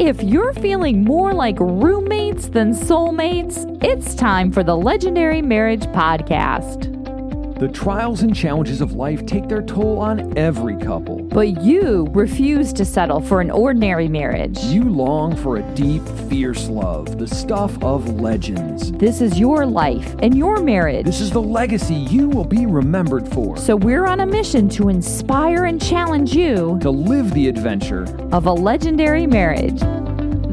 If you're feeling more like roommates than soulmates, it's time for the Legendary Marriage Podcast. The trials and challenges of life take their toll on every couple. But you refuse to settle for an ordinary marriage. You long for a deep, fierce love, the stuff of legends. This is your life and your marriage. This is the legacy you will be remembered for. So we're on a mission to inspire and challenge you to live the adventure of a legendary marriage.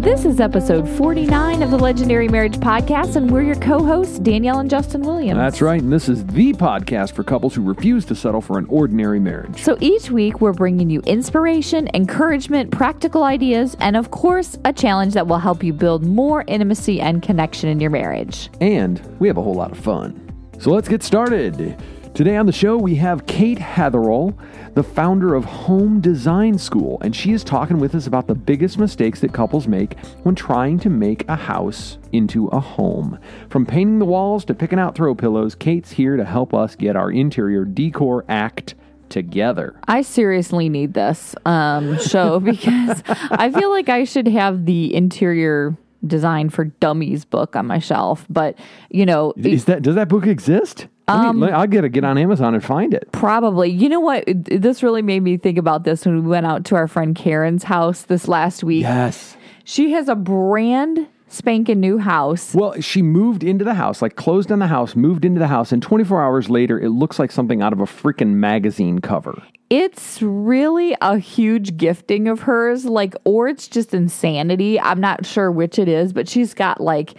This is episode 49 of the Legendary Marriage Podcast, and we're your co hosts, Danielle and Justin Williams. That's right, and this is the podcast for couples who refuse to settle for an ordinary marriage. So each week, we're bringing you inspiration, encouragement, practical ideas, and of course, a challenge that will help you build more intimacy and connection in your marriage. And we have a whole lot of fun. So let's get started. Today on the show, we have Kate Hatherell, the founder of Home Design School, and she is talking with us about the biggest mistakes that couples make when trying to make a house into a home. From painting the walls to picking out throw pillows, Kate's here to help us get our interior decor act together. I seriously need this um, show because I feel like I should have the interior design for dummies book on my shelf but you know is that does that book exist um, I to get on Amazon and find it. Probably. You know what? This really made me think about this when we went out to our friend Karen's house this last week. Yes. She has a brand spanking new house. Well, she moved into the house, like closed on the house, moved into the house, and 24 hours later, it looks like something out of a freaking magazine cover. It's really a huge gifting of hers, like, or it's just insanity. I'm not sure which it is, but she's got like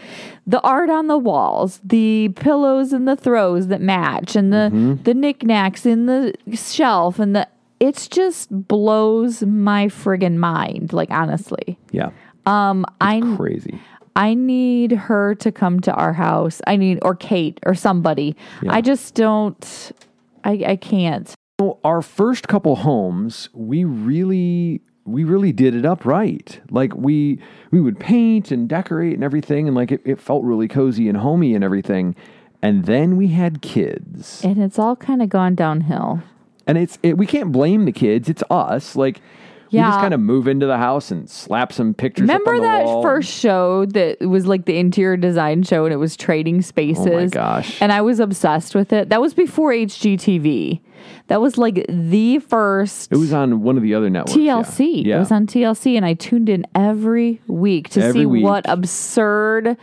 the art on the walls, the pillows and the throws that match, and the mm-hmm. the knickknacks in the shelf, and the it's just blows my friggin' mind. Like honestly, yeah. Um, I crazy. I need her to come to our house. I need, or Kate or somebody. Yeah. I just don't, I, I can't. Our first couple homes, we really, we really did it up right. Like we, we would paint and decorate and everything. And like it, it felt really cozy and homey and everything. And then we had kids. And it's all kind of gone downhill. And it's, it, we can't blame the kids. It's us. Like, yeah. We just kind of move into the house and slap some pictures. Remember that wall. first show that was like the interior design show and it was trading spaces? Oh my gosh. And I was obsessed with it. That was before HGTV. That was like the first. It was on one of the other networks. TLC. Yeah. It was on TLC and I tuned in every week to every see week. what absurd,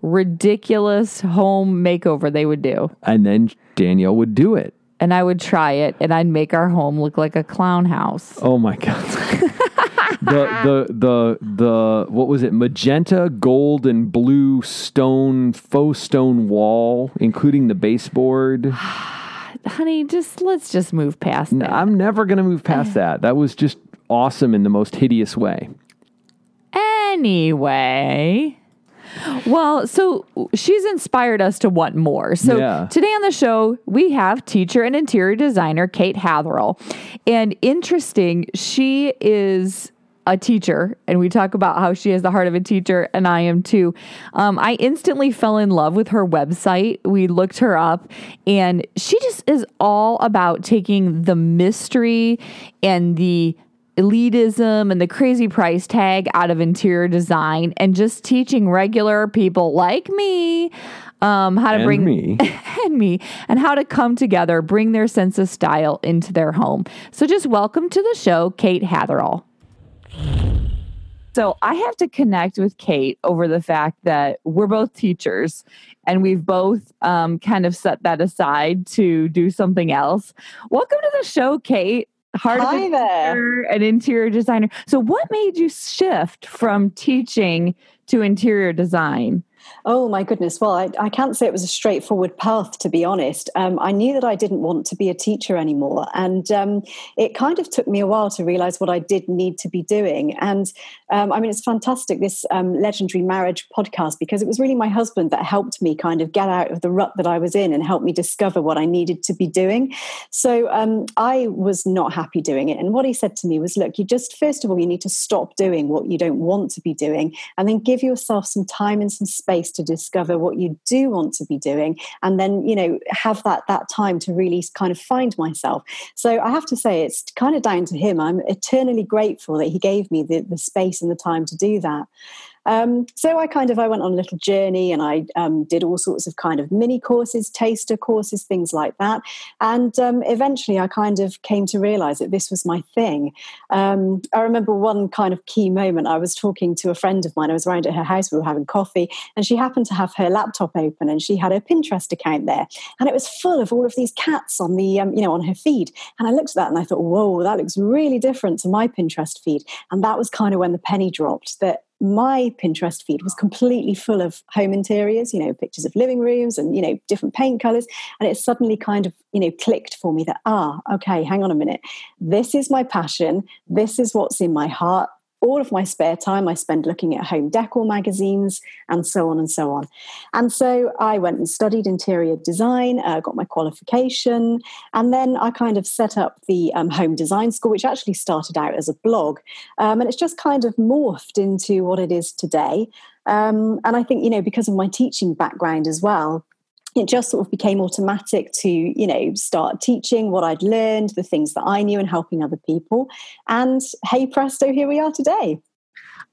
ridiculous home makeover they would do. And then Danielle would do it and I would try it and I'd make our home look like a clown house. Oh my god. the the the the what was it? Magenta, gold and blue stone faux stone wall including the baseboard. Honey, just let's just move past that. I'm never going to move past eh. that. That was just awesome in the most hideous way. Anyway, well, so she's inspired us to want more. So yeah. today on the show, we have teacher and interior designer Kate Hatherell. And interesting, she is a teacher, and we talk about how she has the heart of a teacher, and I am too. Um, I instantly fell in love with her website. We looked her up, and she just is all about taking the mystery and the elitism and the crazy price tag out of interior design and just teaching regular people like me um, how to and bring me and me and how to come together, bring their sense of style into their home. So just welcome to the show, Kate Hatherell. So I have to connect with Kate over the fact that we're both teachers and we've both um, kind of set that aside to do something else. Welcome to the show, Kate heart Hi of an interior designer. So, what made you shift from teaching to interior design? Oh my goodness. Well, I, I, can't say it was a straightforward path, to be honest. Um, I knew that I didn't want to be a teacher anymore. And um, it kind of took me a while to realize what I did need to be doing. And um, I mean, it's fantastic, this um, legendary marriage podcast, because it was really my husband that helped me kind of get out of the rut that I was in and helped me discover what I needed to be doing. So um, I was not happy doing it. And what he said to me was, look, you just, first of all, you need to stop doing what you don't want to be doing and then give give yourself some time and some space to discover what you do want to be doing and then you know have that that time to really kind of find myself. So i have to say it's kind of down to him. I'm eternally grateful that he gave me the, the space and the time to do that um, so I kind of I went on a little journey and I um, did all sorts of kind of mini courses, taster courses, things like that. And um, eventually, I kind of came to realize that this was my thing. Um, I remember one kind of key moment. I was talking to a friend of mine. I was around at her house. We were having coffee, and she happened to have her laptop open, and she had her Pinterest account there, and it was full of all of these cats on the um, you know on her feed. And I looked at that and I thought, whoa, that looks really different to my Pinterest feed. And that was kind of when the penny dropped that my Pinterest feed was completely full of home interiors, you know, pictures of living rooms and, you know, different paint colors. And it suddenly kind of, you know, clicked for me that, ah, okay, hang on a minute. This is my passion. This is what's in my heart all of my spare time I spend looking at home decor magazines and so on and so on. And so I went and studied interior design, uh, got my qualification, and then I kind of set up the um, home design school, which actually started out as a blog. Um, and it's just kind of morphed into what it is today. Um, and I think, you know, because of my teaching background as well, it just sort of became automatic to you know start teaching what i'd learned the things that i knew and helping other people. And hey presto here we are today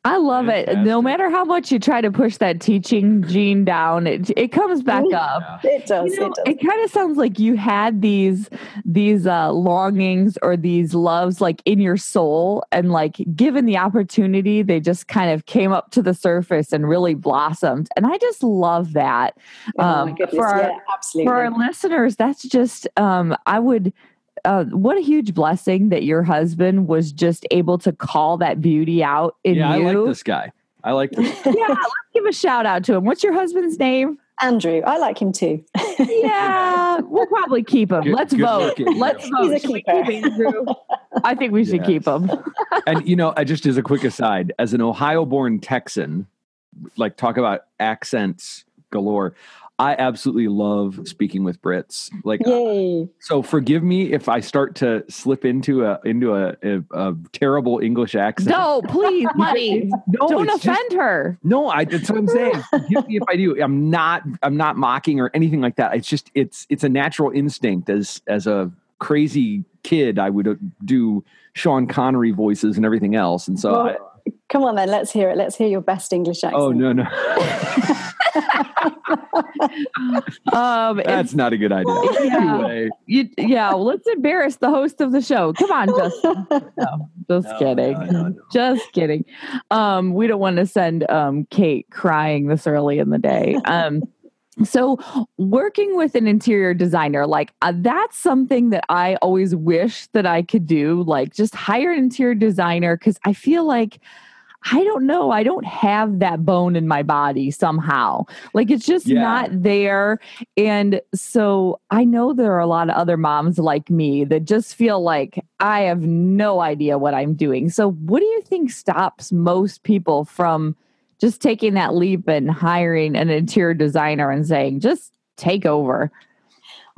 I love Fantastic. it. No matter how much you try to push that teaching gene down, it it comes back up. It does. You know, it, it kind of sounds like you had these these uh, longings or these loves like in your soul, and like given the opportunity, they just kind of came up to the surface and really blossomed. And I just love that. Oh um, for our yeah, for our listeners, that's just um, I would uh, what a huge blessing that your husband was just able to call that beauty out in yeah, you. I like this guy. I like this. yeah, let's give a shout out to him. What's your husband's name? Andrew. I like him too. yeah, we'll probably keep him. Good, Let's good vote. Looking, Let's yeah. vote. He's a keeper. Andrew. I think we should yes. keep him. and you know, just as a quick aside, as an Ohio-born Texan, like talk about accents galore. I absolutely love speaking with Brits. Like, Yay. so forgive me if I start to slip into a into a, a, a terrible English accent. No, please, buddy, no, don't offend just, her. No, I. That's what I'm saying. forgive me if I do. I'm not. I'm not mocking or anything like that. It's just it's it's a natural instinct as as a crazy kid. I would uh, do Sean Connery voices and everything else, and so. Well, I, come on then, let's hear it. Let's hear your best English accent. Oh no no. um, That's not a good idea. Yeah, anyway. you, yeah. Well, let's embarrass the host of the show. Come on, Justin. No, just no, kidding. No, just kidding. Um, we don't want to send um, Kate crying this early in the day. Um, so working with an interior designer like uh, that's something that i always wish that i could do like just hire an interior designer because i feel like I don't know. I don't have that bone in my body somehow. Like it's just yeah. not there. And so I know there are a lot of other moms like me that just feel like I have no idea what I'm doing. So, what do you think stops most people from just taking that leap and hiring an interior designer and saying, just take over?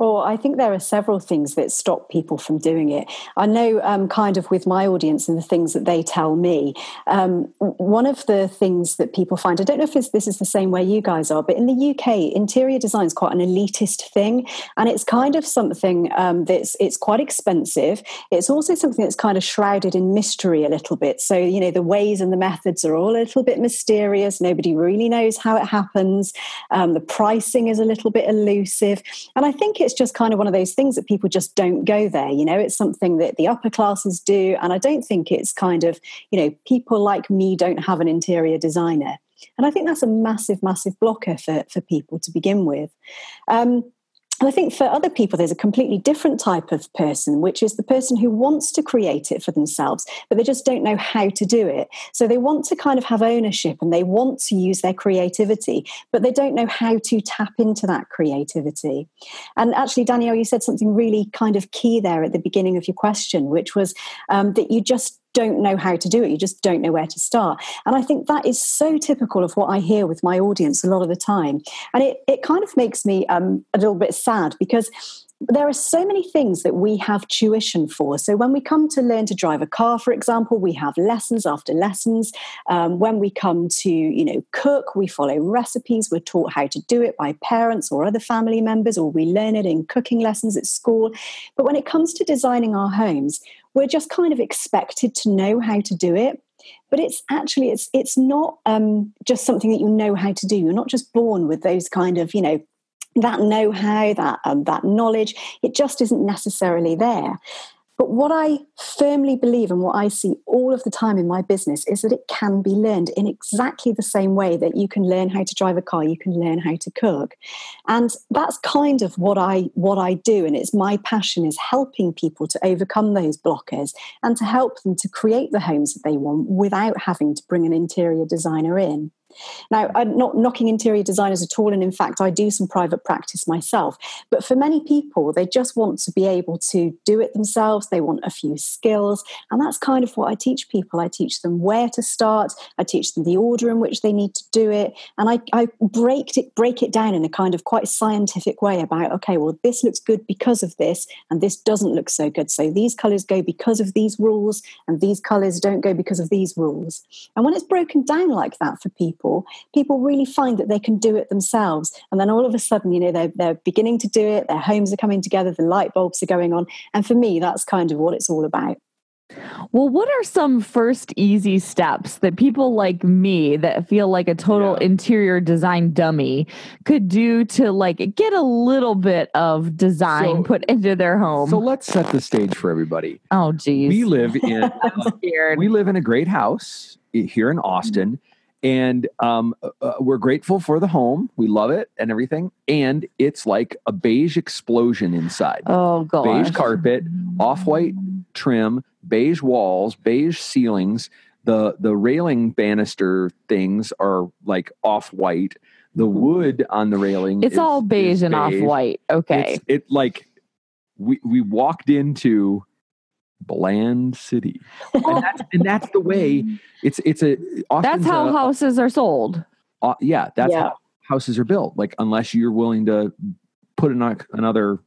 Well, I think there are several things that stop people from doing it. I know, um, kind of with my audience and the things that they tell me, um, one of the things that people find, I don't know if this is the same way you guys are, but in the UK, interior design is quite an elitist thing. And it's kind of something um, that's it's quite expensive. It's also something that's kind of shrouded in mystery a little bit. So, you know, the ways and the methods are all a little bit mysterious. Nobody really knows how it happens. Um, the pricing is a little bit elusive. And I think it's it's just kind of one of those things that people just don't go there. You know, it's something that the upper classes do. And I don't think it's kind of, you know, people like me don't have an interior designer. And I think that's a massive, massive blocker for, for people to begin with. Um, and I think for other people, there's a completely different type of person, which is the person who wants to create it for themselves, but they just don't know how to do it. So they want to kind of have ownership and they want to use their creativity, but they don't know how to tap into that creativity. And actually, Danielle, you said something really kind of key there at the beginning of your question, which was um, that you just don't know how to do it. You just don't know where to start. And I think that is so typical of what I hear with my audience a lot of the time. And it, it kind of makes me um, a little bit sad because there are so many things that we have tuition for. So when we come to learn to drive a car, for example, we have lessons after lessons. Um, when we come to, you know, cook, we follow recipes. We're taught how to do it by parents or other family members, or we learn it in cooking lessons at school. But when it comes to designing our homes, we're just kind of expected to know how to do it. But it's actually it's it's not um, just something that you know how to do. You're not just born with those kind of you know that know-how that um, that knowledge. It just isn't necessarily there but what I firmly believe and what I see all of the time in my business is that it can be learned in exactly the same way that you can learn how to drive a car, you can learn how to cook. And that's kind of what I what I do and it's my passion is helping people to overcome those blockers and to help them to create the homes that they want without having to bring an interior designer in. Now, I'm not knocking interior designers at all, and in fact, I do some private practice myself. But for many people, they just want to be able to do it themselves. They want a few skills, and that's kind of what I teach people. I teach them where to start. I teach them the order in which they need to do it, and I, I break it break it down in a kind of quite scientific way about okay, well, this looks good because of this, and this doesn't look so good. So these colors go because of these rules, and these colors don't go because of these rules. And when it's broken down like that for people people, people really find that they can do it themselves. And then all of a sudden, you know, they're, they're beginning to do it, their homes are coming together, the light bulbs are going on. And for me, that's kind of what it's all about. Well, what are some first easy steps that people like me that feel like a total yeah. interior design dummy could do to like get a little bit of design so, put into their home? So let's set the stage for everybody. Oh geez. We live in we live in a great house here in Austin. Mm-hmm and um, uh, uh, we're grateful for the home. We love it and everything. And it's like a beige explosion inside. Oh, God. Beige carpet, off white trim, beige walls, beige ceilings. The, the railing banister things are like off white. The wood on the railing It's is, all beige and off white. Okay. It's, it like we, we walked into bland city. And that's, and that's the way it's it's a that's how a, houses are sold. Uh, yeah that's yeah. how houses are built. Like unless you're willing to put in another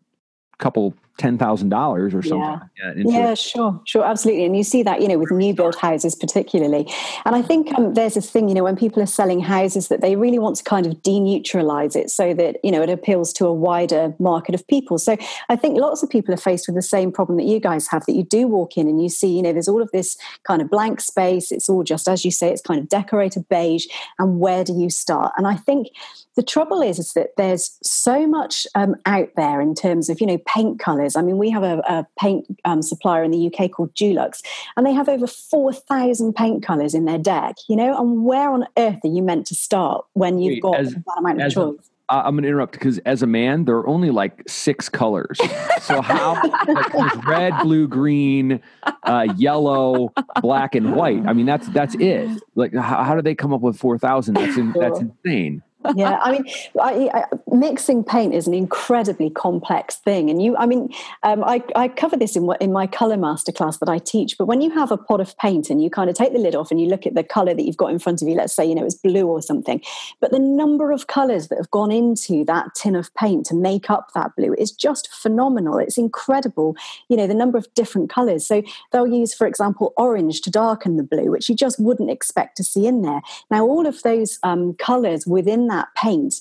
couple ten thousand dollars or something. Yeah, like yeah sure, sure, absolutely. And you see that, you know, with new build houses particularly. And I think um, there's a thing, you know, when people are selling houses, that they really want to kind of deneutralize it so that you know it appeals to a wider market of people. So I think lots of people are faced with the same problem that you guys have. That you do walk in and you see, you know, there's all of this kind of blank space. It's all just as you say, it's kind of decorated beige. And where do you start? And I think the trouble is, is that there's so much um, out there in terms of you know paint colors. I mean, we have a, a paint um, supplier in the UK called Dulux, and they have over four thousand paint colors in their deck. You know, and where on earth are you meant to start when you've Wait, got as, that amount of choice? i I'm going to interrupt because as a man, there are only like six colors. So how like red, blue, green, uh, yellow, black, and white. I mean, that's that's it. Like, how, how do they come up with four thousand? That's in, that's insane yeah, I mean, I, I, mixing paint is an incredibly complex thing, and you, I mean, um, I, I cover this in in my color masterclass that I teach. But when you have a pot of paint and you kind of take the lid off and you look at the color that you've got in front of you, let's say you know it's blue or something, but the number of colors that have gone into that tin of paint to make up that blue is just phenomenal. It's incredible, you know, the number of different colors. So they'll use, for example, orange to darken the blue, which you just wouldn't expect to see in there. Now, all of those um, colors within that that paint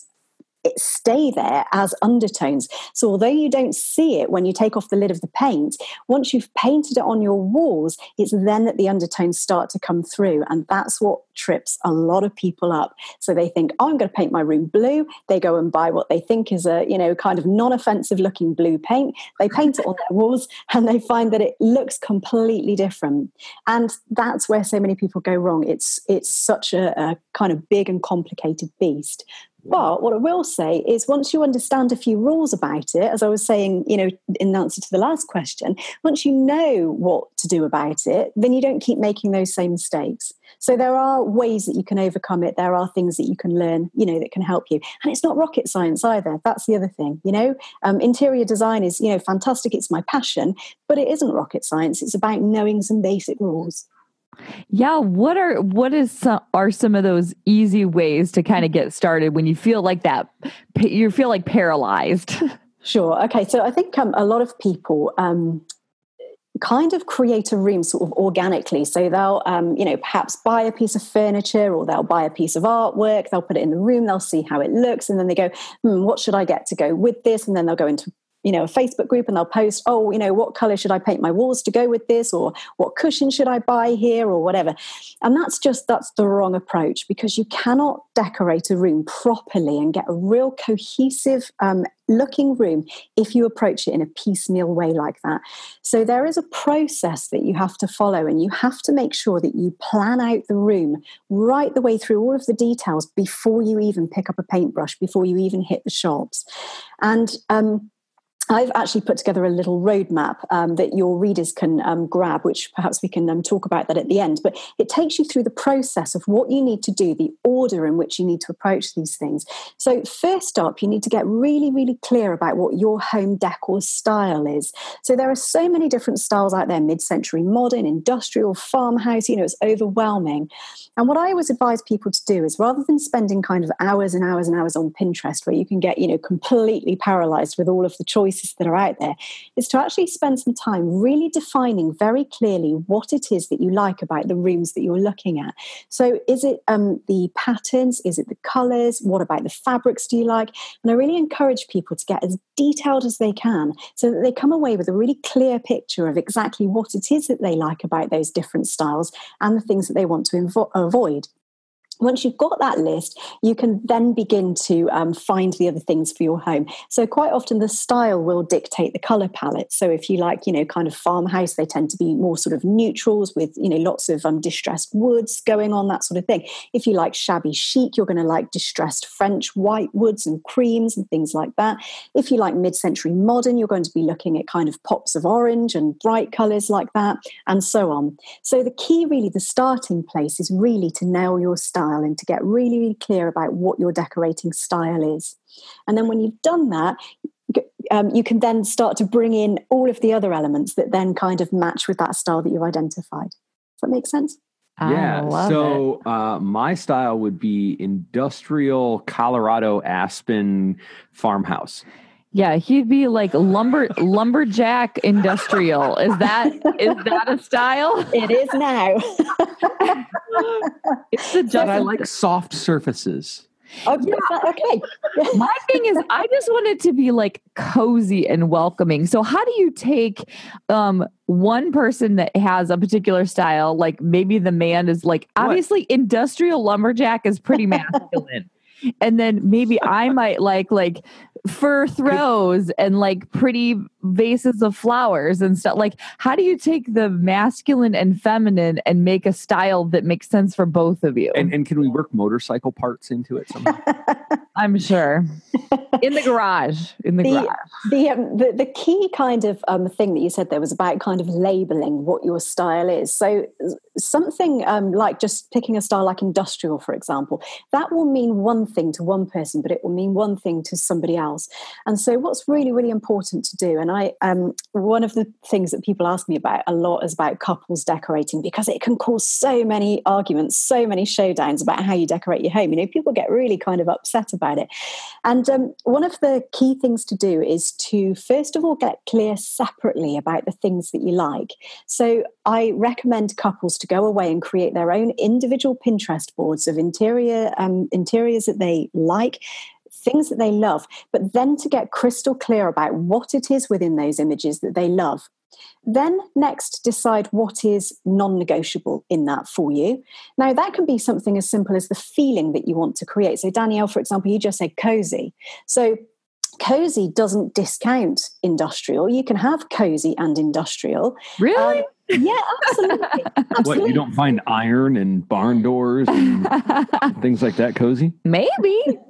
it stay there as undertones. So although you don't see it when you take off the lid of the paint, once you've painted it on your walls, it's then that the undertones start to come through. And that's what trips a lot of people up. So they think, oh, I'm going to paint my room blue. They go and buy what they think is a, you know, kind of non-offensive looking blue paint. They paint it on their walls and they find that it looks completely different. And that's where so many people go wrong. It's it's such a, a kind of big and complicated beast. But what I will say is, once you understand a few rules about it, as I was saying, you know, in answer to the last question, once you know what to do about it, then you don't keep making those same mistakes. So there are ways that you can overcome it. There are things that you can learn, you know, that can help you. And it's not rocket science either. That's the other thing, you know. Um, interior design is, you know, fantastic. It's my passion, but it isn't rocket science. It's about knowing some basic rules. Yeah, what are what is some, are some of those easy ways to kind of get started when you feel like that you feel like paralyzed? Sure. Okay. So I think um, a lot of people um, kind of create a room sort of organically. So they'll, um, you know, perhaps buy a piece of furniture or they'll buy a piece of artwork, they'll put it in the room, they'll see how it looks, and then they go, hmm, what should I get to go with this? And then they'll go into you know a facebook group and they'll post oh you know what color should i paint my walls to go with this or what cushion should i buy here or whatever and that's just that's the wrong approach because you cannot decorate a room properly and get a real cohesive um, looking room if you approach it in a piecemeal way like that. So there is a process that you have to follow, and you have to make sure that you plan out the room right the way through all of the details before you even pick up a paintbrush, before you even hit the shops. And um, I've actually put together a little roadmap um, that your readers can um, grab, which perhaps we can um, talk about that at the end. But it takes you through the process of what you need to do, the order in which you need to approach these things. So, first up, you need to get really, really clear about what your home decor style is. So, there are so many different styles out there mid century modern, industrial, farmhouse, you know, it's overwhelming. And what I always advise people to do is rather than spending kind of hours and hours and hours on Pinterest, where you can get, you know, completely paralyzed with all of the choices that are out there is to actually spend some time really defining very clearly what it is that you like about the rooms that you're looking at. So, is it um, the patterns? Is it the colors? What about the fabrics do you like? And I really encourage people to get as detailed as they can so that they come away with a really clear picture of exactly what it is that they like about those different styles and the things that they want to invo- avoid once you've got that list, you can then begin to um, find the other things for your home. So, quite often, the style will dictate the color palette. So, if you like, you know, kind of farmhouse, they tend to be more sort of neutrals with, you know, lots of um, distressed woods going on, that sort of thing. If you like shabby chic, you're going to like distressed French white woods and creams and things like that. If you like mid century modern, you're going to be looking at kind of pops of orange and bright colors like that, and so on. So, the key, really, the starting place is really to nail your style style and to get really, really clear about what your decorating style is. And then when you've done that, um, you can then start to bring in all of the other elements that then kind of match with that style that you've identified. Does that make sense? Yeah. So uh, my style would be industrial Colorado aspen farmhouse. Yeah, he'd be like lumber lumberjack industrial. Is that is that a style? It is now. it's the just I like soft surfaces. Oh, yeah. okay. My thing is, I just want it to be like cozy and welcoming. So, how do you take um, one person that has a particular style, like maybe the man is like obviously what? industrial lumberjack is pretty masculine, and then maybe I might like like fur throws and like pretty vases of flowers and stuff. Like, how do you take the masculine and feminine and make a style that makes sense for both of you? And, and can we work motorcycle parts into it somehow? I'm sure. In the garage. In the, the garage. The, um, the, the key kind of um, thing that you said there was about kind of labeling what your style is. So something um, like just picking a style like industrial, for example, that will mean one thing to one person, but it will mean one thing to somebody else. And so what's really, really important to do, and I um, one of the things that people ask me about a lot is about couples decorating because it can cause so many arguments, so many showdowns about how you decorate your home. You know, people get really kind of upset about it. And um, one of the key things to do is to first of all get clear separately about the things that you like. So I recommend couples to go away and create their own individual Pinterest boards of interior um, interiors that they like things that they love, but then to get crystal clear about what it is within those images that they love. Then, next, decide what is non negotiable in that for you. Now, that can be something as simple as the feeling that you want to create. So, Danielle, for example, you just said cozy. So, cozy doesn't discount industrial. You can have cozy and industrial. Really? Um, yeah, absolutely. absolutely. What you don't find iron and barn doors and things like that cozy? Maybe.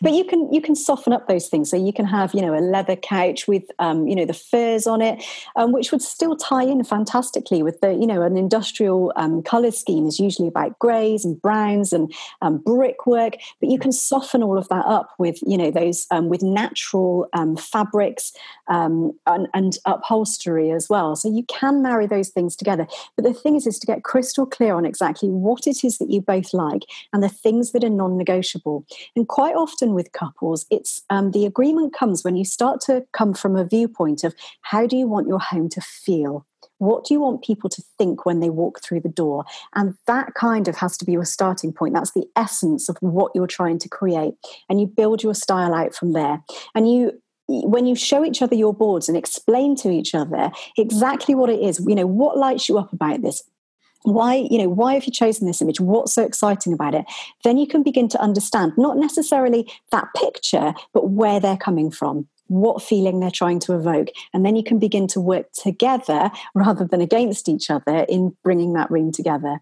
but you can you can soften up those things. So you can have you know a leather couch with um, you know the furs on it, um, which would still tie in fantastically with the you know an industrial um, color scheme is usually about greys and browns and um, brickwork. But you can soften all of that up with you know those um, with natural um, fabrics and, and upholstery as well. So you can marry marry those things together. But the thing is, is to get crystal clear on exactly what it is that you both like and the things that are non negotiable. And quite often with couples, it's um, the agreement comes when you start to come from a viewpoint of how do you want your home to feel? What do you want people to think when they walk through the door? And that kind of has to be your starting point. That's the essence of what you're trying to create. And you build your style out from there. And you when you show each other your boards and explain to each other exactly what it is, you know, what lights you up about this, why you know why have you chosen this image? What's so exciting about it? Then you can begin to understand not necessarily that picture but where they're coming from what feeling they're trying to evoke. And then you can begin to work together rather than against each other in bringing that room together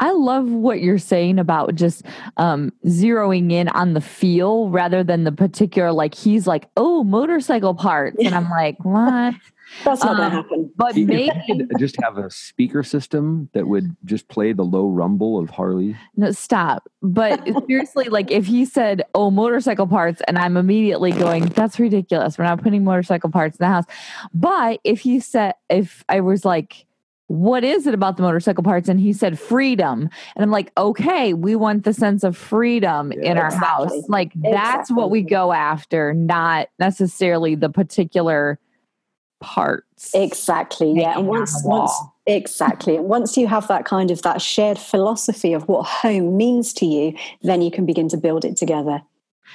I love what you're saying about just um, zeroing in on the feel rather than the particular, like, he's like, oh, motorcycle parts. And I'm like, what? That's not um, going to happen. But maybe just have a speaker system that would just play the low rumble of Harley. No, stop. But seriously, like if he said, "Oh, motorcycle parts," and I'm immediately going, "That's ridiculous. We're not putting motorcycle parts in the house." But if he said, if I was like, what is it about the motorcycle parts? And he said freedom. And I'm like, okay, we want the sense of freedom yeah, in our exactly. house. Like exactly. that's what we go after, not necessarily the particular parts. Exactly. Yeah. And once, once exactly. And once you have that kind of that shared philosophy of what home means to you, then you can begin to build it together.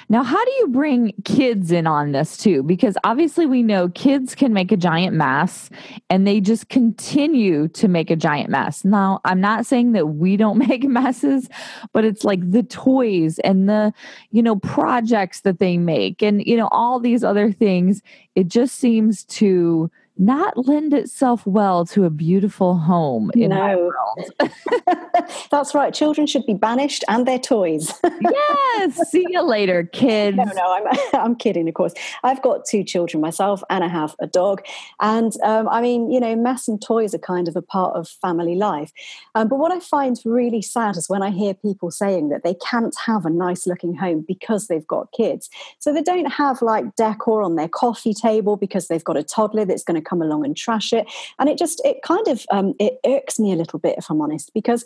Now, how do you bring kids in on this too? Because obviously, we know kids can make a giant mess and they just continue to make a giant mess. Now, I'm not saying that we don't make messes, but it's like the toys and the, you know, projects that they make and, you know, all these other things. It just seems to, not lend itself well to a beautiful home in no. That's right. Children should be banished and their toys. yes. See you later, kids. No, no, I'm, I'm kidding, of course. I've got two children myself and I have a dog. And um, I mean, you know, mess and toys are kind of a part of family life. Um, but what I find really sad is when I hear people saying that they can't have a nice looking home because they've got kids. So they don't have like decor on their coffee table because they've got a toddler that's going to come along and trash it. And it just, it kind of, um, it irks me a little bit, if I'm honest, because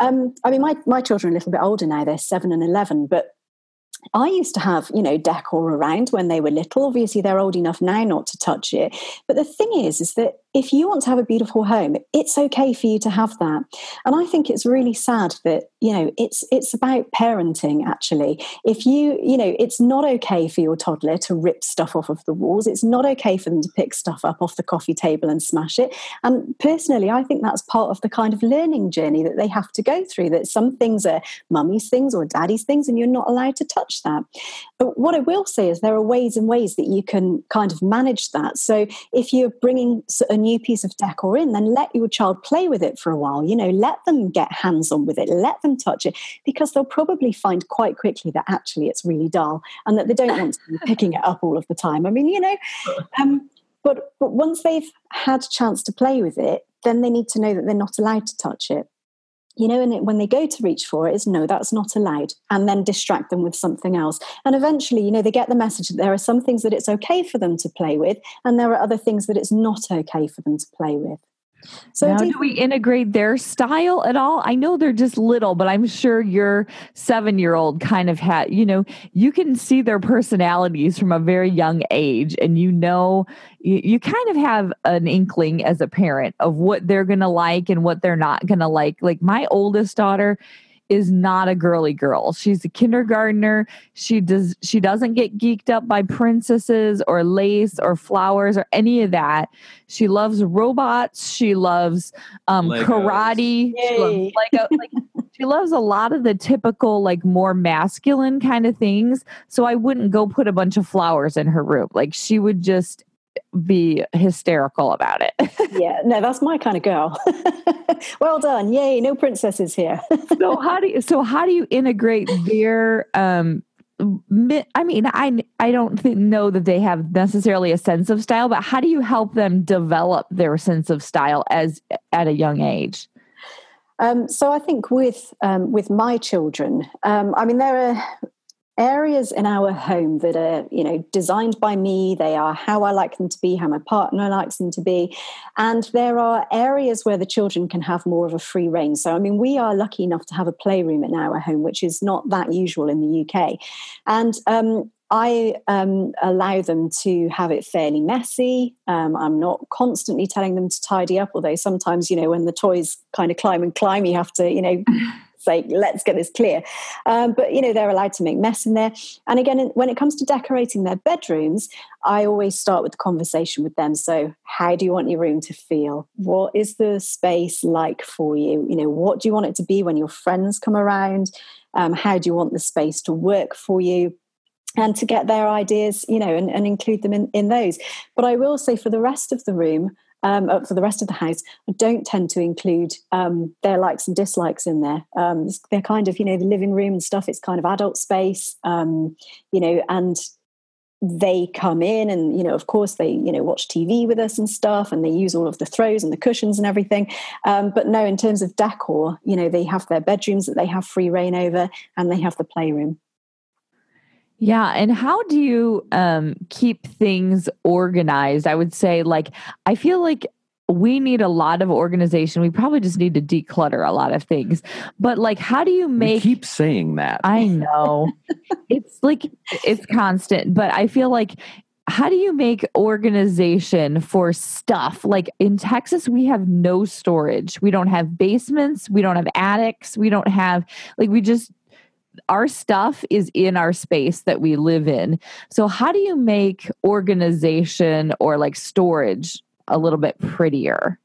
um, I mean, my, my children are a little bit older now, they're seven and 11, but I used to have, you know, decor around when they were little. Obviously, they're old enough now not to touch it. But the thing is, is that if you want to have a beautiful home, it's okay for you to have that. And I think it's really sad that, you know, it's it's about parenting actually. If you, you know, it's not okay for your toddler to rip stuff off of the walls. It's not okay for them to pick stuff up off the coffee table and smash it. And personally, I think that's part of the kind of learning journey that they have to go through that some things are mummy's things or daddy's things and you're not allowed to touch that. But what I will say is there are ways and ways that you can kind of manage that. So if you're bringing a new piece of decor in, then let your child play with it for a while. You know, let them get hands on with it, let them touch it, because they'll probably find quite quickly that actually it's really dull and that they don't want to be picking it up all of the time. I mean, you know, um, but but once they've had a chance to play with it, then they need to know that they're not allowed to touch it you know, and when they go to reach for it, is no, that's not allowed, and then distract them with something else. And eventually, you know, they get the message that there are some things that it's okay for them to play with, and there are other things that it's not okay for them to play with. So now, do, do we integrate their style at all? I know they're just little, but I'm sure your seven year old kind of had, you know, you can see their personalities from a very young age, and you know, you, you kind of have an inkling as a parent of what they're going to like and what they're not going to like. Like my oldest daughter, is not a girly girl. She's a kindergartner. She does she doesn't get geeked up by princesses or lace or flowers or any of that. She loves robots. She loves um, karate. She loves Lego. like she loves a lot of the typical like more masculine kind of things. So I wouldn't go put a bunch of flowers in her room. Like she would just be hysterical about it. yeah, no, that's my kind of girl. well done. Yay, no princesses here. so how do you so how do you integrate their um I mean, I I don't think, know that they have necessarily a sense of style, but how do you help them develop their sense of style as at a young age? Um, so I think with um, with my children, um, I mean, there are areas in our home that are, you know, designed by me. They are how I like them to be, how my partner likes them to be. And there are areas where the children can have more of a free reign. So, I mean, we are lucky enough to have a playroom in our home, which is not that usual in the UK. And um, I um, allow them to have it fairly messy. Um, I'm not constantly telling them to tidy up, although sometimes, you know, when the toys kind of climb and climb, you have to, you know, say, let's get this clear. Um, but, you know, they're allowed to make mess in there. And again, when it comes to decorating their bedrooms, I always start with the conversation with them. So, how do you want your room to feel? What is the space like for you? You know, what do you want it to be when your friends come around? Um, how do you want the space to work for you? and to get their ideas, you know, and, and include them in, in those. But I will say for the rest of the room, um, uh, for the rest of the house, I don't tend to include um, their likes and dislikes in there. Um, they're kind of, you know, the living room and stuff. It's kind of adult space, um, you know, and they come in and you know of course they you know watch tv with us and stuff and they use all of the throws and the cushions and everything um, but no in terms of decor you know they have their bedrooms that they have free reign over and they have the playroom yeah. And how do you um, keep things organized? I would say, like, I feel like we need a lot of organization. We probably just need to declutter a lot of things. But like, how do you make? We keep saying that. I know. it's like it's constant, but I feel like. How do you make organization for stuff? Like in Texas, we have no storage. We don't have basements. We don't have attics. We don't have, like, we just our stuff is in our space that we live in. So, how do you make organization or like storage a little bit prettier?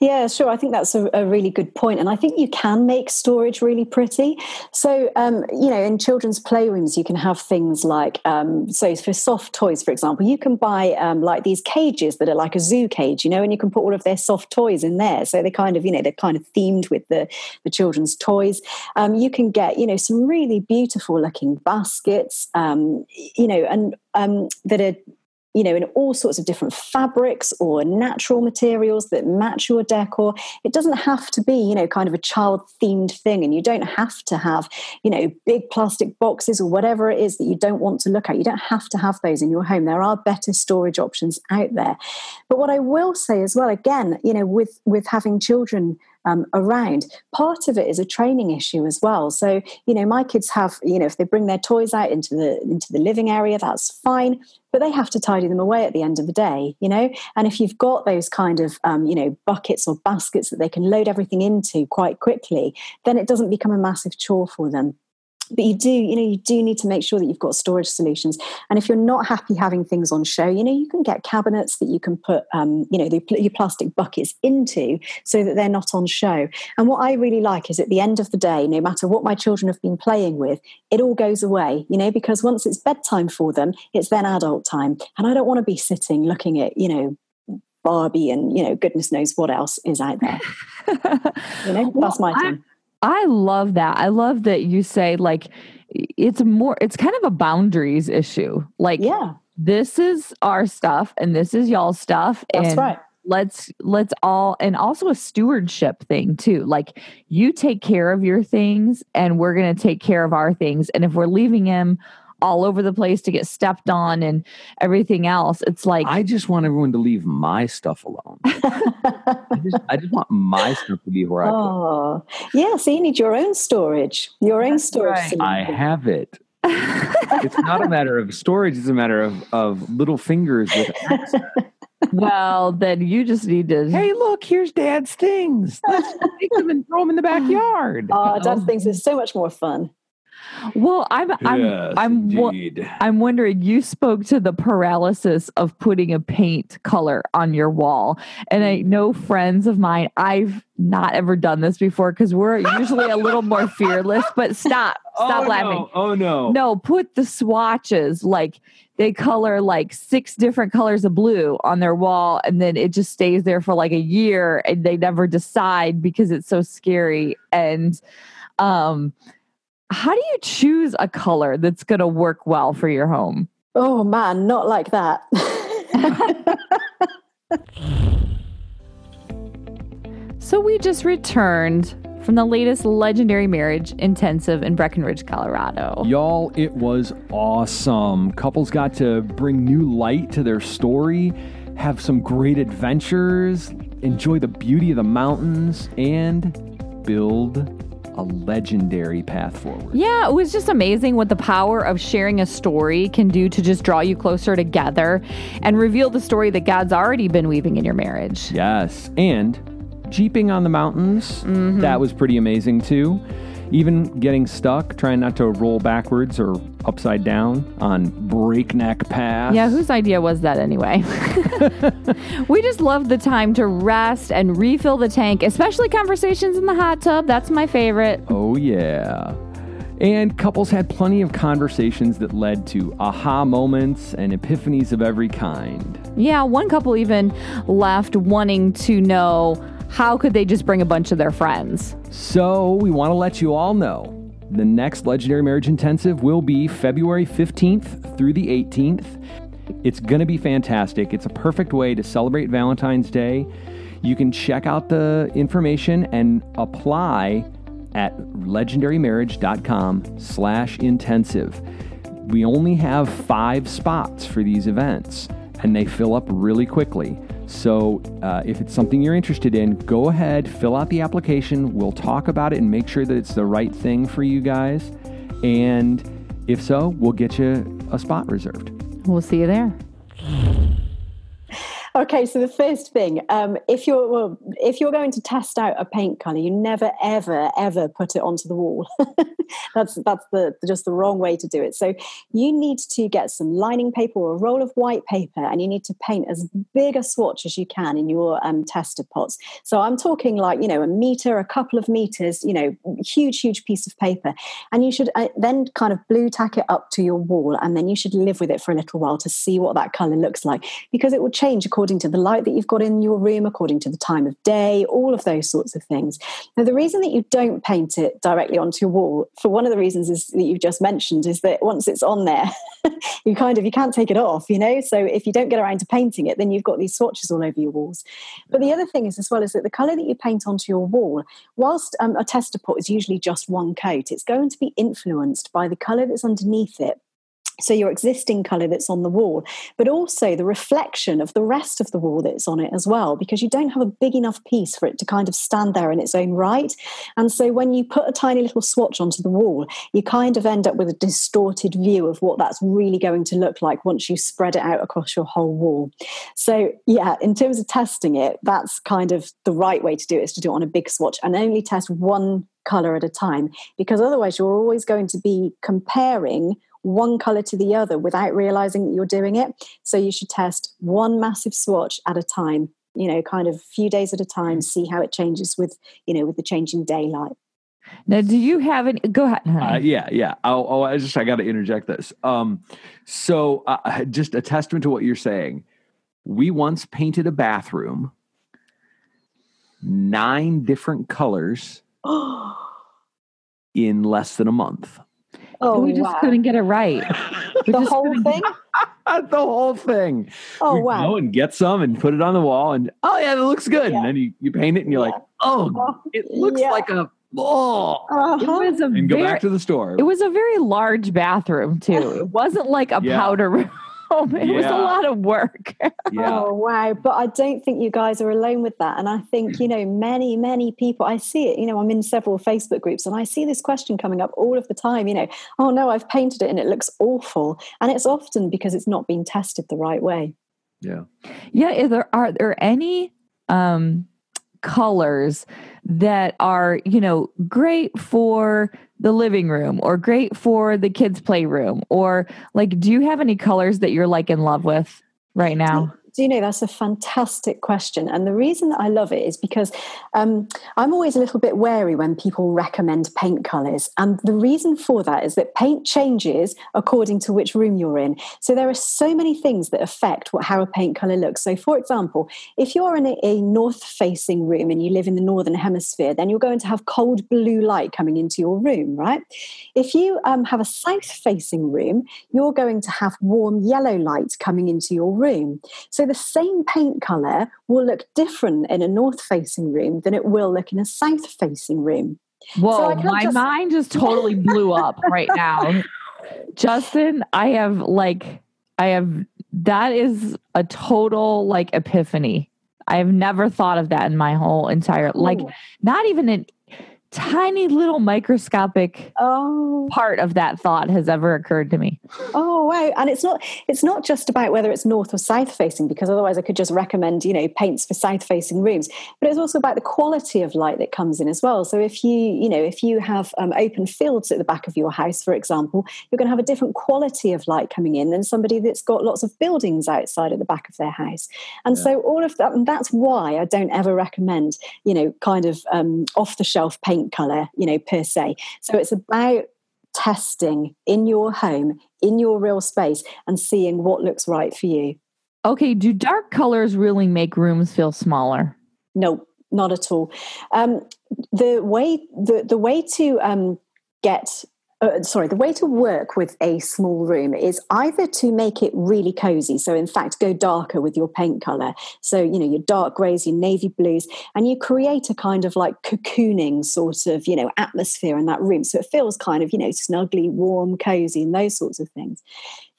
Yeah, sure. I think that's a, a, really good point. And I think you can make storage really pretty. So, um, you know, in children's playrooms, you can have things like, um, so for soft toys, for example, you can buy um, like these cages that are like a zoo cage, you know, and you can put all of their soft toys in there. So they kind of, you know, they're kind of themed with the, the children's toys. Um, you can get, you know, some really beautiful looking baskets, um, you know, and um, that are you know, in all sorts of different fabrics or natural materials that match your decor. It doesn't have to be, you know, kind of a child themed thing. And you don't have to have, you know, big plastic boxes or whatever it is that you don't want to look at. You don't have to have those in your home. There are better storage options out there. But what I will say as well, again, you know, with with having children um, around. Part of it is a training issue as well. So, you know, my kids have, you know, if they bring their toys out into the into the living area, that's fine, but they have to tidy them away at the end of the day, you know. And if you've got those kind of, um, you know, buckets or baskets that they can load everything into quite quickly, then it doesn't become a massive chore for them but you do you know you do need to make sure that you've got storage solutions and if you're not happy having things on show you know you can get cabinets that you can put um, you know the, your plastic buckets into so that they're not on show and what i really like is at the end of the day no matter what my children have been playing with it all goes away you know because once it's bedtime for them it's then adult time and i don't want to be sitting looking at you know Barbie and you know goodness knows what else is out there. you know, well, that's my thing. I love that. I love that you say like it's more it's kind of a boundaries issue. Like yeah. this is our stuff and this is y'all's stuff. That's and right. Let's let's all and also a stewardship thing too. Like you take care of your things and we're gonna take care of our things. And if we're leaving him all over the place to get stepped on and everything else. It's like I just want everyone to leave my stuff alone. I, just, I, just, want my stuff to be where I oh, yeah. So you need your own storage, your own storage. Right. I have it. it's not a matter of storage; it's a matter of of little fingers with. well, then you just need to. Hey, look! Here's Dad's things. Let's take them and throw them in the backyard. Oh, Dad's things is so much more fun. Well, I'm I'm yes, I'm I'm wondering. You spoke to the paralysis of putting a paint color on your wall, and I know friends of mine. I've not ever done this before because we're usually a little more fearless. But stop, stop oh, laughing. No. Oh no, no. Put the swatches like they color like six different colors of blue on their wall, and then it just stays there for like a year, and they never decide because it's so scary and um how do you choose a color that's going to work well for your home? Oh man, not like that. so we just returned from the latest legendary marriage intensive in Breckenridge, Colorado. Y'all, it was awesome. Couples got to bring new light to their story, have some great adventures, enjoy the beauty of the mountains, and build a legendary path forward. Yeah, it was just amazing what the power of sharing a story can do to just draw you closer together and reveal the story that God's already been weaving in your marriage. Yes. And jeeping on the mountains, mm-hmm. that was pretty amazing too. Even getting stuck, trying not to roll backwards or upside down on breakneck paths. Yeah, whose idea was that anyway? we just love the time to rest and refill the tank, especially conversations in the hot tub. That's my favorite. Oh, yeah. And couples had plenty of conversations that led to aha moments and epiphanies of every kind. Yeah, one couple even left wanting to know how could they just bring a bunch of their friends? So, we want to let you all know the next Legendary Marriage Intensive will be February 15th through the 18th. It's going to be fantastic. It's a perfect way to celebrate Valentine's Day. You can check out the information and apply at legendarymarriage.com slash intensive. We only have five spots for these events, and they fill up really quickly. So, uh, if it's something you're interested in, go ahead, fill out the application. We'll talk about it and make sure that it's the right thing for you guys. And if so, we'll get you a spot reserved. We'll see you there. Okay, so the first thing, um, if you're well, if you're going to test out a paint color, you never, ever, ever put it onto the wall. that's that's the just the wrong way to do it. So you need to get some lining paper or a roll of white paper, and you need to paint as big a swatch as you can in your um, tester pots. So I'm talking like you know a meter, a couple of meters, you know, huge, huge piece of paper, and you should uh, then kind of Blu Tack it up to your wall, and then you should live with it for a little while to see what that color looks like because it will change according according to the light that you've got in your room, according to the time of day, all of those sorts of things. Now, the reason that you don't paint it directly onto your wall, for one of the reasons is that you've just mentioned, is that once it's on there, you kind of you can't take it off, you know. So if you don't get around to painting it, then you've got these swatches all over your walls. But the other thing is as well is that the colour that you paint onto your wall, whilst um, a tester pot is usually just one coat, it's going to be influenced by the colour that's underneath it so your existing color that's on the wall but also the reflection of the rest of the wall that's on it as well because you don't have a big enough piece for it to kind of stand there in its own right. And so when you put a tiny little swatch onto the wall you kind of end up with a distorted view of what that's really going to look like once you spread it out across your whole wall. So yeah in terms of testing it that's kind of the right way to do it is to do it on a big swatch and only test one color at a time because otherwise you're always going to be comparing one color to the other without realizing that you're doing it. So you should test one massive swatch at a time, you know, kind of a few days at a time, see how it changes with, you know, with the changing daylight. Now, do you have any? Go ahead. Uh, yeah, yeah. Oh, oh, I just I got to interject this. Um, so, uh, just a testament to what you're saying. We once painted a bathroom nine different colors in less than a month. Oh, we just wow. couldn't get it right. the whole thing. the whole thing. Oh we wow! Go and get some and put it on the wall, and oh yeah, it looks good. Yeah. And then you, you paint it, and you're yeah. like, oh, oh, it looks yeah. like a oh. Uh-huh. It was a and very, go back to the store. It was a very large bathroom too. It wasn't like a powder room home. It yeah. was a lot of work. yeah. Oh, wow. But I don't think you guys are alone with that. And I think, you know, many, many people, I see it, you know, I'm in several Facebook groups and I see this question coming up all of the time, you know, oh no, I've painted it and it looks awful. And it's often because it's not been tested the right way. Yeah. Yeah. Is there, are there any um, colors that are, you know, great for the living room or great for the kids' playroom? Or like, do you have any colors that you're like in love with right now? Do you know that's a fantastic question? And the reason that I love it is because um, I'm always a little bit wary when people recommend paint colors. And the reason for that is that paint changes according to which room you're in. So there are so many things that affect what, how a paint color looks. So, for example, if you're in a, a north facing room and you live in the northern hemisphere, then you're going to have cold blue light coming into your room, right? If you um, have a south facing room, you're going to have warm yellow light coming into your room. So the same paint color will look different in a north facing room than it will look in a south facing room. Whoa, so my just... mind just totally blew up right now. Justin, I have like, I have, that is a total like epiphany. I have never thought of that in my whole entire, like, not even an tiny little microscopic oh. part of that thought has ever occurred to me. Oh wow. And it's not it's not just about whether it's north or south facing, because otherwise I could just recommend, you know, paints for south facing rooms. But it's also about the quality of light that comes in as well. So if you, you know, if you have um, open fields at the back of your house, for example, you're going to have a different quality of light coming in than somebody that's got lots of buildings outside at the back of their house. And yeah. so all of that, and that's why I don't ever recommend, you know, kind of um, off the shelf paint paint color, you know, per se. So it's about testing in your home, in your real space, and seeing what looks right for you. Okay, do dark colors really make rooms feel smaller? No, not at all. Um, the way the the way to um, get uh, sorry, the way to work with a small room is either to make it really cozy. So, in fact, go darker with your paint color. So, you know, your dark grays, your navy blues, and you create a kind of like cocooning sort of, you know, atmosphere in that room. So it feels kind of, you know, snugly, warm, cozy, and those sorts of things.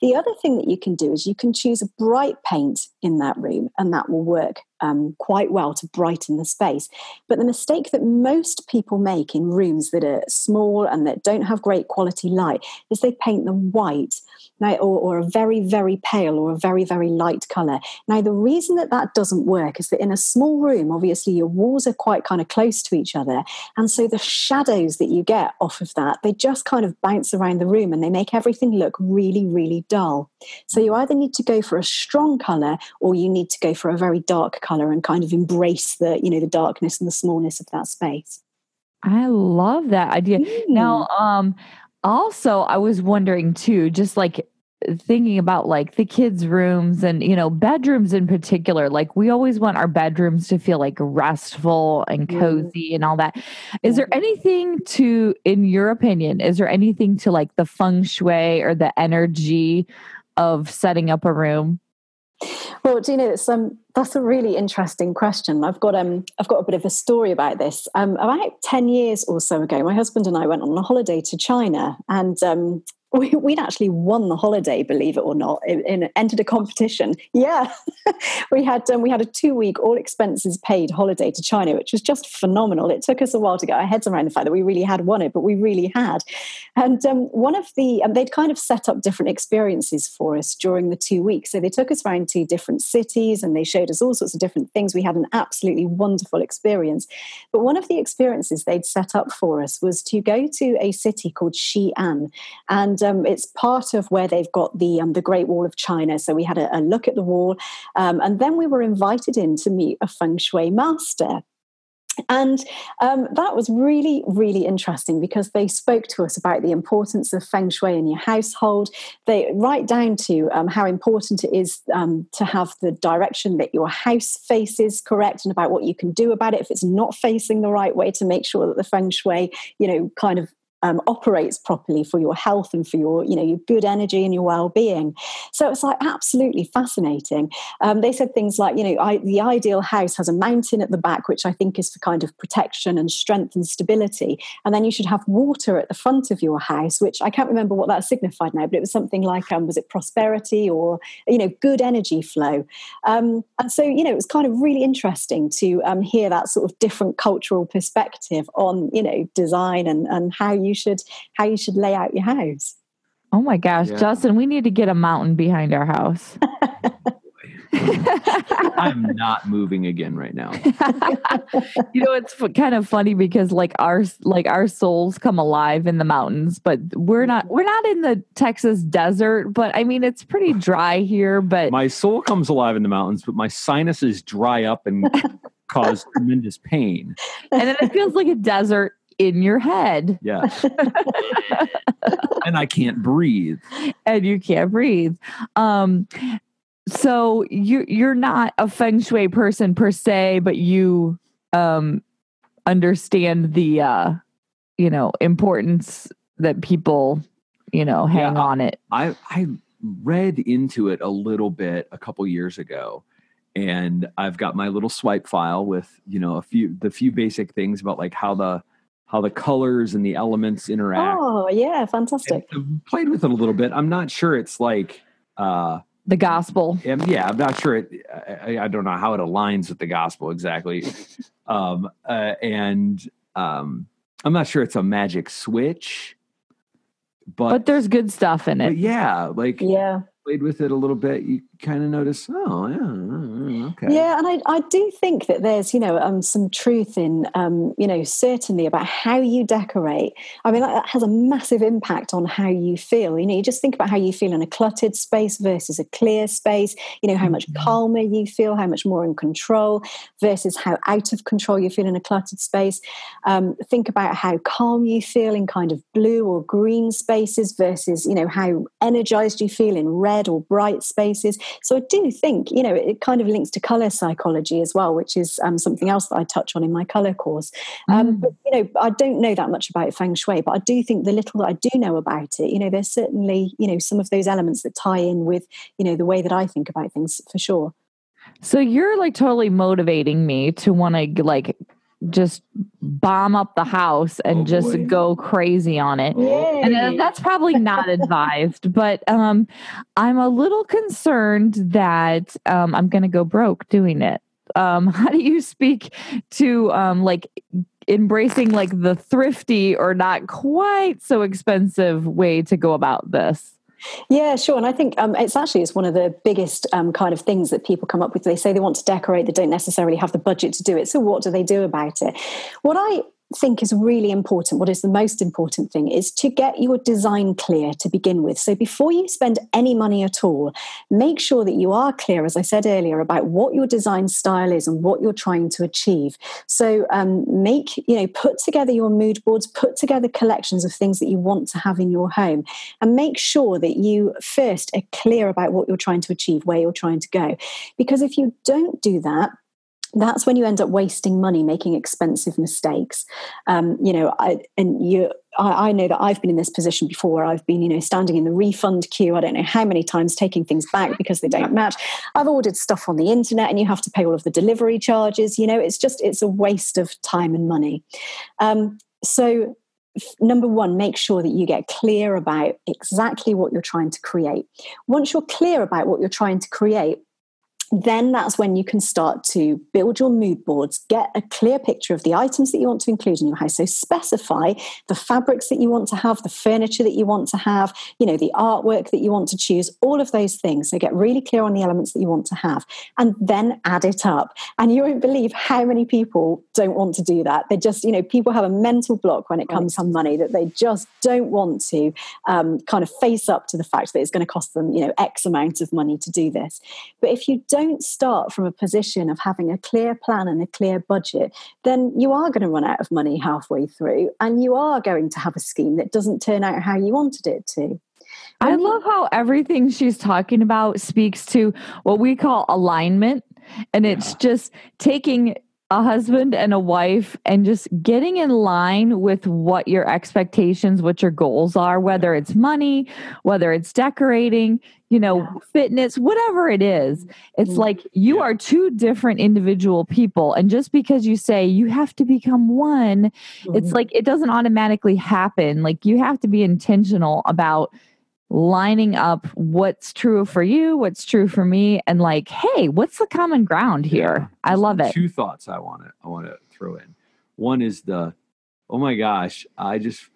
The other thing that you can do is you can choose a bright paint in that room, and that will work um, quite well to brighten the space. But the mistake that most people make in rooms that are small and that don't have great quality light is they paint them white now, or, or, a very, very pale or a very, very light color. Now, the reason that that doesn't work is that in a small room, obviously your walls are quite kind of close to each other. And so the shadows that you get off of that, they just kind of bounce around the room and they make everything look really, really dull. So you either need to go for a strong color or you need to go for a very dark color and kind of embrace the, you know, the darkness and the smallness of that space. I love that idea. Mm. Now, um, also i was wondering too just like thinking about like the kids rooms and you know bedrooms in particular like we always want our bedrooms to feel like restful and cozy and all that. Is there anything to in your opinion is there anything to like the feng shui or the energy of setting up a room well, do you know it's um that's a really interesting question. I've got um I've got a bit of a story about this. Um, about ten years or so ago, my husband and I went on a holiday to China, and um, we, would actually won the holiday, believe it or not, entered a competition. Yeah, we had um, we had a two week all expenses paid holiday to China, which was just phenomenal. It took us a while to get our heads around the fact that we really had won it, but we really had. And um, one of the um, they'd kind of set up different experiences for us during the two weeks. So they took us around to different cities and they showed us all sorts of different things. We had an absolutely wonderful experience. But one of the experiences they'd set up for us was to go to a city called Xi'an, and and um, it's part of where they've got the um, the Great Wall of China. So we had a, a look at the wall, um, and then we were invited in to meet a feng shui master. And um, that was really, really interesting because they spoke to us about the importance of feng shui in your household. They right down to um, how important it is um, to have the direction that your house faces correct, and about what you can do about it if it's not facing the right way to make sure that the feng shui, you know, kind of um, operates properly for your health and for your you know your good energy and your well-being. So it's like absolutely fascinating. Um, they said things like you know I, the ideal house has a mountain at the back which i think is for kind of protection and strength and stability. And then you should have water at the front of your house which i can't remember what that signified now but it was something like um, was it prosperity or you know good energy flow? Um, and so you know it was kind of really interesting to um, hear that sort of different cultural perspective on you know design and, and how you you should how you should lay out your house. Oh my gosh, yeah. Justin, we need to get a mountain behind our house. I'm not moving again right now. you know, it's kind of funny because like our like our souls come alive in the mountains, but we're not we're not in the Texas desert. But I mean, it's pretty dry here. But my soul comes alive in the mountains, but my sinuses dry up and cause tremendous pain. And then it feels like a desert in your head. Yeah. and I can't breathe. And you can't breathe. Um so you you're not a feng shui person per se, but you um understand the uh you know importance that people you know hang yeah, on it. I I read into it a little bit a couple years ago and I've got my little swipe file with you know a few the few basic things about like how the how the colors and the elements interact. Oh yeah, fantastic. played with it a little bit. I'm not sure it's like uh, the gospel. Yeah, I'm not sure it. I, I, don't know how it aligns with the gospel exactly, um, uh, and um, I'm not sure it's a magic switch. But, but there's good stuff in it. Yeah, like yeah, played with it a little bit, you kind of notice, oh, yeah, mm, okay. Yeah, and I, I do think that there's, you know, um, some truth in, um, you know, certainly about how you decorate. I mean, that has a massive impact on how you feel. You know, you just think about how you feel in a cluttered space versus a clear space, you know, how much mm-hmm. calmer you feel, how much more in control versus how out of control you feel in a cluttered space. Um, think about how calm you feel in kind of blue or green spaces versus, you know, how energized you feel in red or bright spaces. So I do think, you know, it kind of links to color psychology as well, which is um, something else that I touch on in my color course. Um, mm. But, you know, I don't know that much about feng shui, but I do think the little that I do know about it, you know, there's certainly, you know, some of those elements that tie in with, you know, the way that I think about things for sure. So you're like totally motivating me to want to like just bomb up the house and oh, just boy. go crazy on it. Yay. And uh, that's probably not advised, but um, I'm a little concerned that um, I'm going to go broke doing it. Um, how do you speak to um, like embracing like the thrifty or not quite so expensive way to go about this? Yeah, sure. And I think um, it's actually it's one of the biggest um, kind of things that people come up with. They say they want to decorate, they don't necessarily have the budget to do it. So what do they do about it? What I think is really important, what is the most important thing, is to get your design clear to begin with. So before you spend any money at all, make sure that you are clear, as I said earlier, about what your design style is and what you're trying to achieve. So um, make, you know, put together your mood boards, put together collections of things that you want to have in your home, and make sure that you first are clear about what you're trying to achieve, where you're trying to go. Because if you don't do that, that's when you end up wasting money making expensive mistakes. Um, you know I, and you I, I, know that i've been in this position before where i've been you know standing in the refund queue i don't know how many times taking things back because they don't match. I've ordered stuff on the internet and you have to pay all of the delivery charges. You know it's just it's a waste of time and money. Um, so number one, make sure that you get clear about exactly what you're trying to create. Once you're clear about what you're trying to create, then that's when you can start to build your mood boards, get a clear picture of the items that you want to include in your house. So specify the fabrics that you want to have, the furniture that you want to have, you know, the artwork that you want to choose, all of those things. So get really clear on the elements that you want to have and then add it up. And you won't believe how many people don't want to do that. They just, you know, people have a mental block when it comes to money that they just don't want to um, kind of face up to the fact that it's going to cost them, you know, X amount of money to do this. But if you don't don't start from a position of having a clear plan and a clear budget, then you are going to run out of money halfway through and you are going to have a scheme that doesn't turn out how you wanted it to. I love how everything she's talking about speaks to what we call alignment. And it's yeah. just taking a husband and a wife and just getting in line with what your expectations, what your goals are, whether it's money, whether it's decorating, you know, yeah. fitness, whatever it is. It's mm-hmm. like you yeah. are two different individual people. And just because you say you have to become one, mm-hmm. it's like it doesn't automatically happen. Like you have to be intentional about lining up what's true for you, what's true for me, and like, hey, what's the common ground here? Yeah. I love it. Two thoughts I want to I want to throw in. One is the, oh my gosh, I just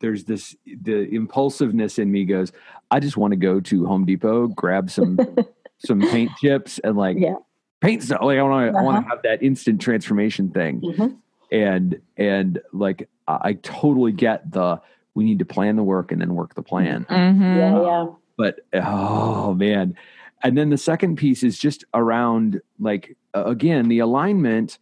there's this the impulsiveness in me goes, I just want to go to Home Depot, grab some some paint chips and like yeah. paint stuff. Like I want to uh-huh. I want to have that instant transformation thing. Mm-hmm. And and like I totally get the we need to plan the work and then work the plan. Mm-hmm. Yeah, yeah. But oh man. And then the second piece is just around like again the alignment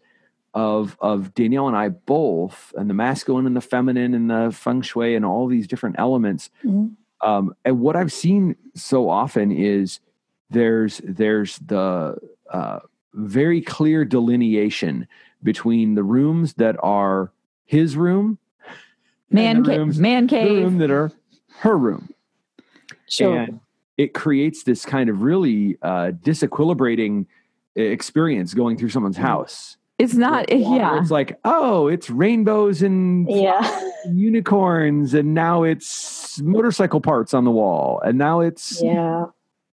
of of Danielle and I both, and the masculine and the feminine and the feng shui and all these different elements. Mm-hmm. Um, and what I've seen so often is there's there's the uh, very clear delineation between the rooms that are his room man cave, man cave, room that are her room. Sure. And it creates this kind of really uh, disequilibrating experience going through someone's house. It's not, yeah. It's like, oh, it's rainbows and yeah. unicorns, and now it's motorcycle parts on the wall, and now it's yeah.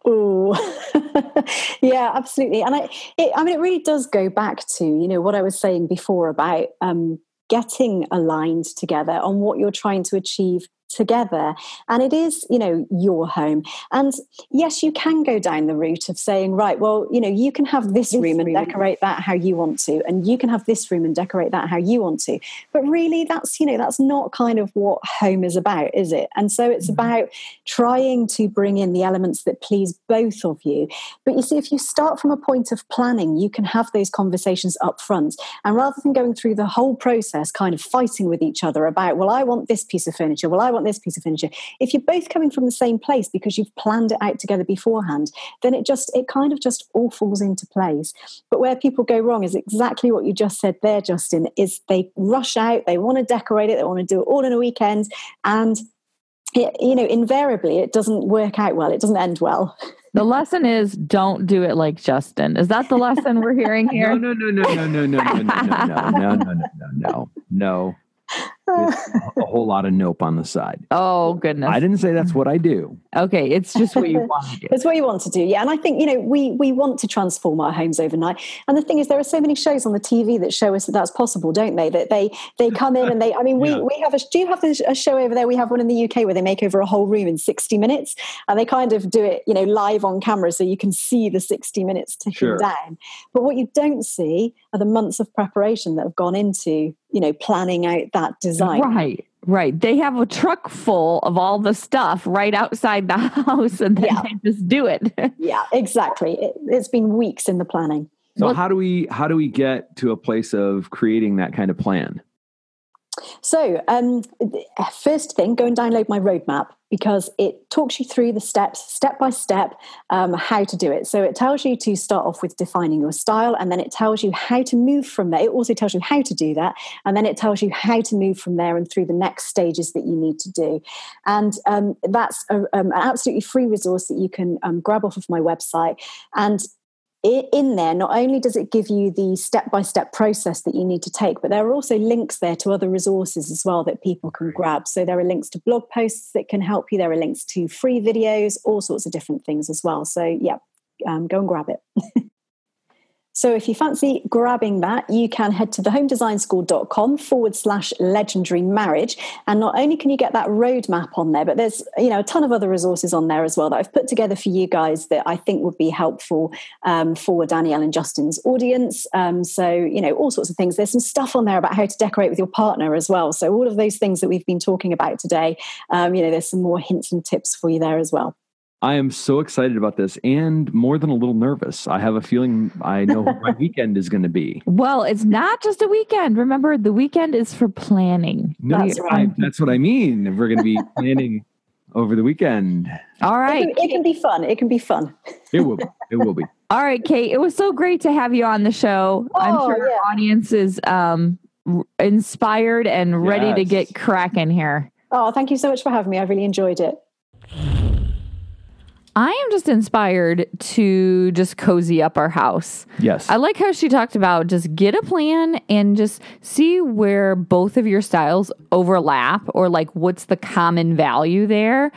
Oh, yeah, absolutely. And I, it, I mean, it really does go back to you know what I was saying before about um, getting aligned together on what you're trying to achieve together. And it is you know your home. And yes you can go down the route of saying right well you know you can have this, this room and room. decorate that how you want to and you can have this room and decorate that how you want to. But really that's you know that's not kind of what home is about is it? And so it's mm-hmm. about trying to bring in the elements that please both of you. But you see if you start from a point of planning you can have those conversations up front. And rather than going through the whole process kind of fighting with each other about well i want this piece of furniture. Well i want want this piece of furniture. If you're both coming from the same place because you've planned it out together beforehand, then it just it kind of just all falls into place. But where people go wrong is exactly what you just said there, Justin, is they rush out, they want to decorate it, they want to do it all in a weekend, and it, you know, invariably it doesn't work out well. It doesn't end well. The lesson is don't do it like Justin. Is that the lesson we're hearing here? No no no, no, no, no, no, no, no, no, no, no, no, no, no, no, no a whole lot of nope on the side. Oh goodness! I didn't say that's what I do. Okay, it's just what you want to do. it's what you want to do, yeah. And I think you know we we want to transform our homes overnight. And the thing is, there are so many shows on the TV that show us that that's possible, don't they? That they they come in and they. I mean, we yeah. we have a. Do you have a show over there? We have one in the UK where they make over a whole room in sixty minutes, and they kind of do it, you know, live on camera, so you can see the sixty minutes ticking sure. down. But what you don't see are the months of preparation that have gone into you know planning out that design. Right right. They have a truck full of all the stuff right outside the house and then yeah. they just do it. Yeah exactly. It, it's been weeks in the planning. So well, how do we how do we get to a place of creating that kind of plan so, um, first thing, go and download my roadmap because it talks you through the steps, step by step, um, how to do it. So, it tells you to start off with defining your style, and then it tells you how to move from there. It also tells you how to do that, and then it tells you how to move from there and through the next stages that you need to do. And um, that's a, um, an absolutely free resource that you can um, grab off of my website. And in there, not only does it give you the step by step process that you need to take, but there are also links there to other resources as well that people can grab. So there are links to blog posts that can help you, there are links to free videos, all sorts of different things as well. So, yeah, um, go and grab it. So if you fancy grabbing that, you can head to thehomedesignschool.com forward slash legendary marriage. And not only can you get that roadmap on there, but there's you know a ton of other resources on there as well that I've put together for you guys that I think would be helpful um, for Danielle and Justin's audience. Um, so, you know, all sorts of things. There's some stuff on there about how to decorate with your partner as well. So all of those things that we've been talking about today, um, you know, there's some more hints and tips for you there as well. I am so excited about this and more than a little nervous. I have a feeling I know what my weekend is going to be. Well, it's not just a weekend. Remember, the weekend is for planning. No, that's right. I, that's what I mean. We're going to be planning over the weekend. All right. It can, it can, be fun. It can be fun. It will. Be. It will be. All right, Kate. It was so great to have you on the show. Oh, I'm sure yeah. our audience is um, inspired and ready yes. to get cracking here. Oh, thank you so much for having me. I really enjoyed it. I am just inspired to just cozy up our house. Yes. I like how she talked about just get a plan and just see where both of your styles overlap or like what's the common value there.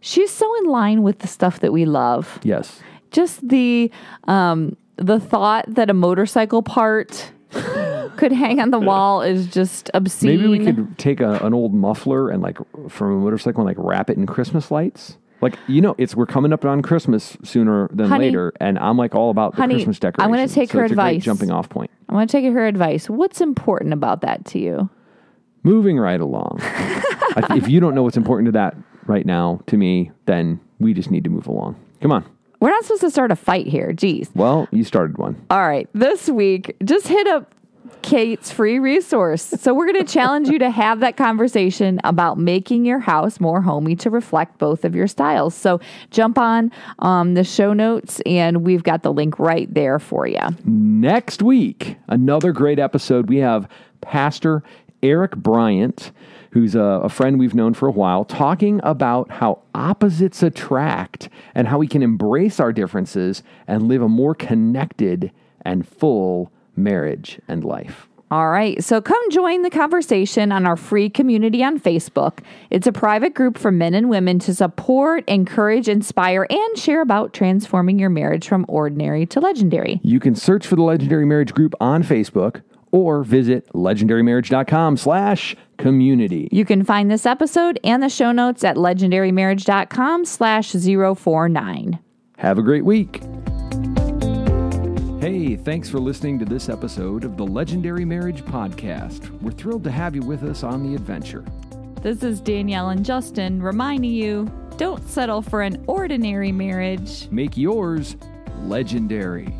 She's so in line with the stuff that we love. Yes. Just the um the thought that a motorcycle part could hang on the wall is just obscene. Maybe we could take a, an old muffler and like from a motorcycle and like wrap it in Christmas lights. Like you know, it's we're coming up on Christmas sooner than honey, later, and I'm like all about the honey, Christmas decorations. I'm going to take so her advice. jumping off point. I'm going to take her advice. What's important about that to you? Moving right along. if you don't know what's important to that right now, to me, then we just need to move along. Come on. We're not supposed to start a fight here. Jeez. Well, you started one. All right. This week, just hit up Kate's free resource. So, we're going to challenge you to have that conversation about making your house more homey to reflect both of your styles. So, jump on um, the show notes, and we've got the link right there for you. Next week, another great episode. We have Pastor Eric Bryant, who's a, a, friend we've known for a while, talking about how opposites attract and how we can embrace our differences and live a more connected and full marriage and life. All right, so come join the conversation on our free community on Facebook. It's a private group for men and women to support, encourage, inspire, and share about transforming your marriage from ordinary to legendary. You can search for the Legendary Marriage Group on Facebook or visit legendarymarriage.com slash community. You can find this episode and the show notes at legendarymarriage.com slash 049. Have a great week. Hey, thanks for listening to this episode of the Legendary Marriage Podcast. We're thrilled to have you with us on the adventure. This is Danielle and Justin reminding you don't settle for an ordinary marriage. Make yours legendary.